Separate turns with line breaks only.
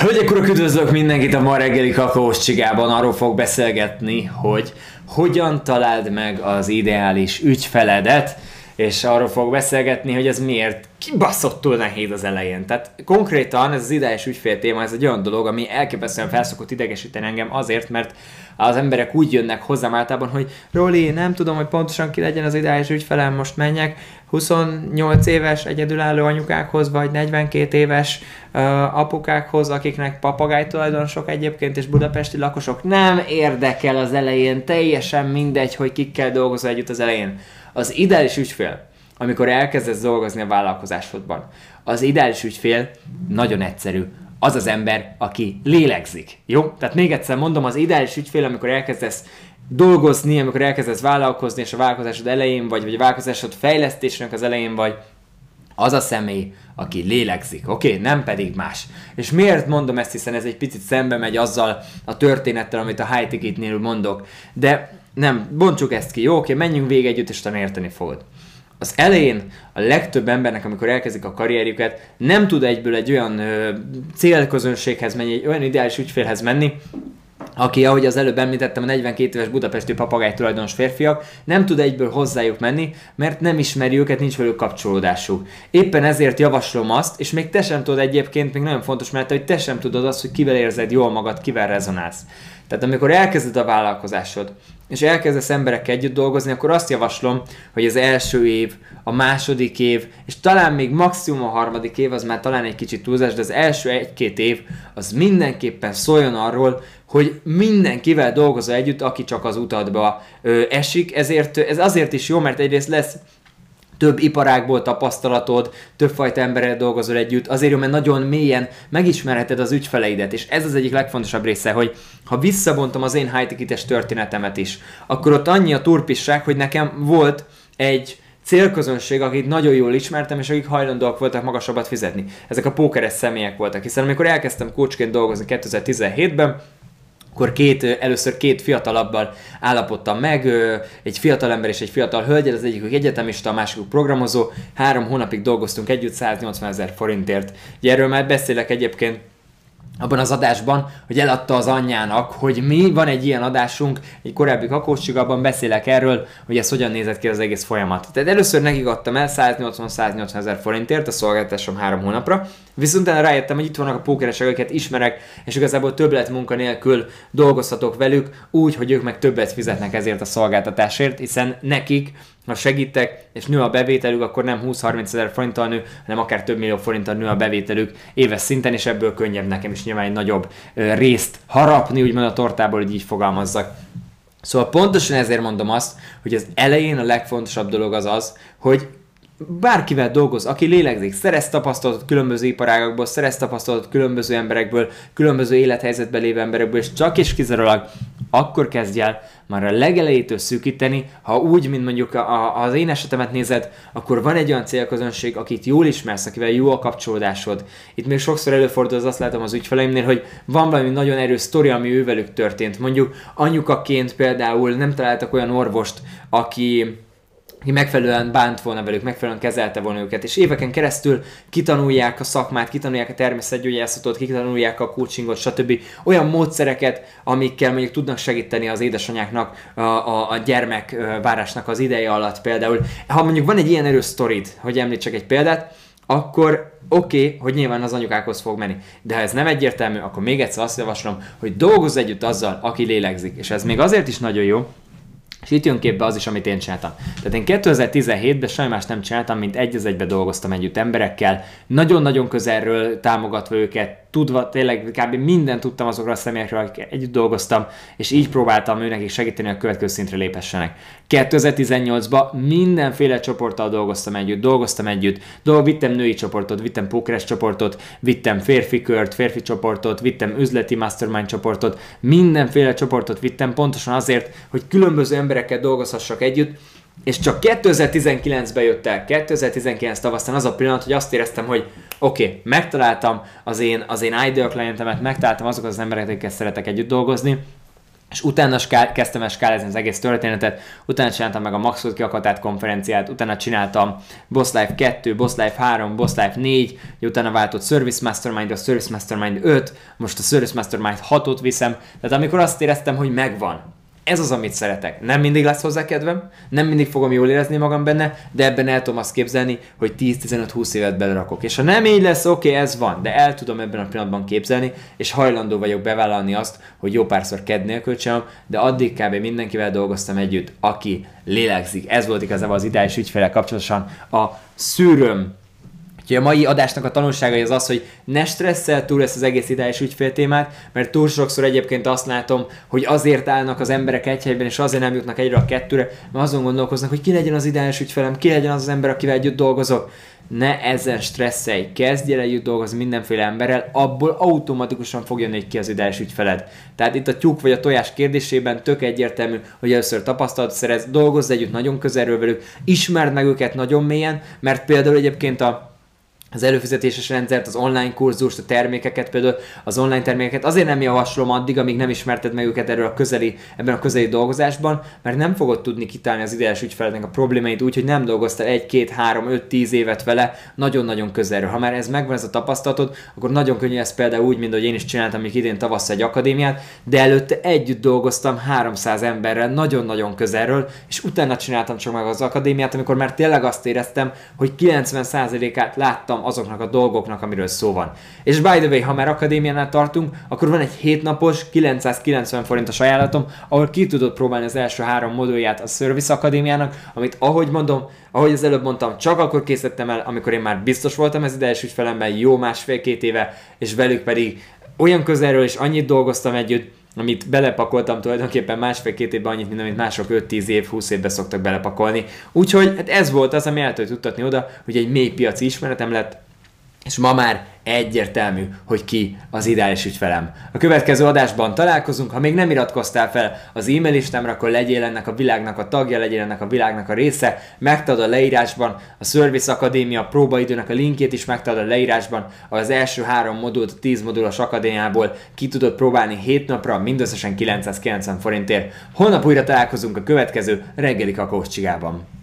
Hölgyek, urak, üdvözlök mindenkit a ma reggeli kakaós csigában. Arról fog beszélgetni, hogy hogyan találd meg az ideális ügyfeledet, és arról fog beszélgetni, hogy ez miért kibaszottul nehéz az elején. Tehát konkrétan ez az ideális ügyfél téma, ez egy olyan dolog, ami elképesztően felszokott idegesíteni engem azért, mert az emberek úgy jönnek hozzám általában, hogy Roli, nem tudom, hogy pontosan ki legyen az ideális ügyfelem, most menjek 28 éves egyedülálló anyukákhoz, vagy 42 éves uh, apukákhoz, akiknek papagáj tulajdonosok egyébként, és budapesti lakosok. Nem érdekel az elején, teljesen mindegy, hogy kikkel dolgozol együtt az elején. Az ideális ügyfél, amikor elkezdesz dolgozni a vállalkozásodban, az ideális ügyfél nagyon egyszerű az az ember, aki lélegzik. Jó? Tehát még egyszer mondom, az ideális ügyfél, amikor elkezdesz dolgozni, amikor elkezdesz vállalkozni, és a vállalkozásod elején vagy, vagy a vállalkozásod fejlesztésének az elején vagy, az a személy, aki lélegzik, oké? Okay? Nem pedig más. És miért mondom ezt, hiszen ez egy picit szembe megy azzal a történettel, amit a high ticketnél mondok. De nem, bontsuk ezt ki, jó? Oké, okay, menjünk végig együtt, és utána érteni fogod az elején a legtöbb embernek, amikor elkezdik a karrierjüket, nem tud egyből egy olyan ö, célközönséghez menni, egy olyan ideális ügyfélhez menni, aki, ahogy az előbb említettem, a 42 éves budapesti papagáj tulajdonos férfiak, nem tud egyből hozzájuk menni, mert nem ismeri őket, nincs velük kapcsolódásuk. Éppen ezért javaslom azt, és még te sem tudod egyébként, még nagyon fontos, mert hogy te sem tudod azt, hogy kivel érzed jól magad, kivel rezonálsz. Tehát amikor elkezded a vállalkozásod, és elkezdesz emberekkel együtt dolgozni, akkor azt javaslom, hogy az első év, a második év, és talán még maximum a harmadik év, az már talán egy kicsit túlzás, de az első egy-két év, az mindenképpen szóljon arról, hogy mindenkivel dolgozol együtt, aki csak az utadba ö, esik, ezért ez azért is jó, mert egyrészt lesz több iparágból tapasztalatod, többfajta emberrel dolgozol együtt, azért mert nagyon mélyen megismerheted az ügyfeleidet, és ez az egyik legfontosabb része, hogy ha visszabontom az én high történetemet is, akkor ott annyi a turpisság, hogy nekem volt egy célközönség, akit nagyon jól ismertem, és akik hajlandóak voltak magasabbat fizetni. Ezek a pókeres személyek voltak, hiszen amikor elkezdtem coachként dolgozni 2017-ben, akkor két, először két fiatalabbal állapodtam meg, egy fiatal ember és egy fiatal hölgy, az egyikük egyetemista, a másikuk programozó, három hónapig dolgoztunk együtt 180 ezer forintért. Ugye erről már beszélek egyébként abban az adásban, hogy eladta az anyjának, hogy mi, van egy ilyen adásunk, egy korábbi kakósig, abban beszélek erről, hogy ez hogyan nézett ki az egész folyamat. Tehát először nekik adtam el 180-180 ezer forintért a szolgáltatásom három hónapra, viszont utána rájöttem, hogy itt vannak a pókeresek, akiket ismerek, és igazából többlet munka nélkül dolgozhatok velük, úgy, hogy ők meg többet fizetnek ezért a szolgáltatásért, hiszen nekik ha segítek, és nő a bevételük, akkor nem 20-30 ezer forinttal nő, hanem akár több millió forinttal nő a bevételük éves szinten, és ebből könnyebb nekem is nyilván egy nagyobb részt harapni, úgymond a tortából, hogy így fogalmazzak. Szóval pontosan ezért mondom azt, hogy az elején a legfontosabb dolog az az, hogy bárkivel dolgoz, aki lélegzik, szerez tapasztalatot különböző iparágakból, szerez tapasztalatot különböző emberekből, különböző élethelyzetben lévő emberekből, és csak és kizárólag akkor kezdj el már a legelejétől szűkíteni, ha úgy, mint mondjuk a, a, az én esetemet nézed, akkor van egy olyan célközönség, akit jól ismersz, akivel jó a kapcsolódásod. Itt még sokszor előfordul, az azt látom az ügyfeleimnél, hogy van valami nagyon erős sztori, ami ővelük történt. Mondjuk anyukaként például nem találtak olyan orvost, aki aki megfelelően bánt volna velük, megfelelően kezelte volna őket, és éveken keresztül kitanulják a szakmát, kitanulják a természetgyógyászatot, kitanulják a coachingot, stb. Olyan módszereket, amikkel mondjuk tudnak segíteni az édesanyáknak a, a, a gyermekvárásnak az ideje alatt például. Ha mondjuk van egy ilyen erős sztorid, hogy említsek egy példát, akkor oké, okay, hogy nyilván az anyukákhoz fog menni. De ha ez nem egyértelmű, akkor még egyszer azt javaslom, hogy dolgozz együtt azzal, aki lélegzik. És ez még azért is nagyon jó, és itt jön képbe az is, amit én csináltam. Tehát én 2017-ben semmi más nem csináltam, mint egy az egybe dolgoztam együtt emberekkel, nagyon-nagyon közelről támogatva őket, tudva, tényleg kb. mindent tudtam azokról a személyekről, akik együtt dolgoztam, és így próbáltam őnek is segíteni, hogy a következő szintre léphessenek. 2018-ban mindenféle csoporttal dolgoztam együtt, dolgoztam együtt, dolg, vittem női csoportot, vittem pókeres csoportot, vittem férfi kört, férfi csoportot, vittem üzleti mastermind csoportot, mindenféle csoportot vittem pontosan azért, hogy különböző emberekkel dolgozhassak együtt, és csak 2019-ben jött el, 2019 tavasztán az a pillanat, hogy azt éreztem, hogy oké, okay, megtaláltam az én, az én ideal clientemet, megtaláltam azokat az embereket, akikkel szeretek együtt dolgozni, és utána skál, kezdtem el skálázni az egész történetet, utána csináltam meg a Maxot kiakatát konferenciát, utána csináltam Boss Life 2, Boss Life 3, Boss Life 4, utána váltott Service Mastermind, a Service Mastermind 5, most a Service Mastermind 6-ot viszem, tehát amikor azt éreztem, hogy megvan, ez az, amit szeretek. Nem mindig lesz hozzá kedvem, nem mindig fogom jól érezni magam benne, de ebben el tudom azt képzelni, hogy 10-15-20 évet belerakok. És ha nem így lesz, oké, okay, ez van, de el tudom ebben a pillanatban képzelni, és hajlandó vagyok bevállalni azt, hogy jó párszor ked nélkül csinálom, de addig kb. mindenkivel dolgoztam együtt, aki lélegzik. Ez volt igazából az ideális ügyfele kapcsolatosan a szűröm Úgyhogy a mai adásnak a tanulsága az az, hogy ne stresszel túl ezt az egész ideális ügyféltémát, mert túl sokszor egyébként azt látom, hogy azért állnak az emberek egy helyben, és azért nem jutnak egyre a kettőre, mert azon gondolkoznak, hogy ki legyen az ideális ügyfelem, ki legyen az az ember, akivel együtt dolgozok. Ne ezen stresszelj, kezdj el együtt dolgozni mindenféle emberrel, abból automatikusan fog jönni ki az ideális ügyfeled. Tehát itt a tyúk vagy a tojás kérdésében tök egyértelmű, hogy először tapasztalat szerez, dolgozz együtt nagyon közelről velük, ismerd meg őket nagyon mélyen, mert például egyébként a az előfizetéses rendszert, az online kurzust, a termékeket, például az online termékeket azért nem javaslom addig, amíg nem ismerted meg őket erről a közeli, ebben a közeli dolgozásban, mert nem fogod tudni kitálni az ideális ügyfelednek a problémáit úgy, hogy nem dolgoztál egy, két, három, öt, tíz évet vele nagyon-nagyon közelről. Ha már ez megvan, ez a tapasztalatod, akkor nagyon könnyű ez például úgy, mint hogy én is csináltam még idén tavasszal egy akadémiát, de előtte együtt dolgoztam 300 emberrel nagyon-nagyon közelről, és utána csináltam csak meg az akadémiát, amikor már tényleg azt éreztem, hogy 90%-át láttam azoknak a dolgoknak, amiről szó van. És by the way, ha már akadémiánál tartunk, akkor van egy hétnapos 990 forintos ajánlatom, ahol ki tudod próbálni az első három modulját a Service Akadémiának, amit ahogy mondom, ahogy az előbb mondtam, csak akkor készítettem el, amikor én már biztos voltam ez idejes ügyfelemben jó másfél-két éve, és velük pedig olyan közelről és annyit dolgoztam együtt, amit belepakoltam tulajdonképpen másfél-két évben annyit, mint amit mások 5-10 év, 20 évbe szoktak belepakolni. Úgyhogy hát ez volt az, ami el tudott juttatni oda, hogy egy mély piaci ismeretem lett, és ma már egyértelmű, hogy ki az ideális ügyfelem. A következő adásban találkozunk, ha még nem iratkoztál fel az e-mail listámra, akkor legyél ennek a világnak a tagja, legyél ennek a világnak a része, megtalad a leírásban, a Service Akadémia próbaidőnek a linkjét is megtalad a leírásban, az első három modult, a 10 modulos akadémiából ki tudod próbálni 7 napra, mindösszesen 990 forintért. Holnap újra találkozunk a következő reggeli kakaós csigában.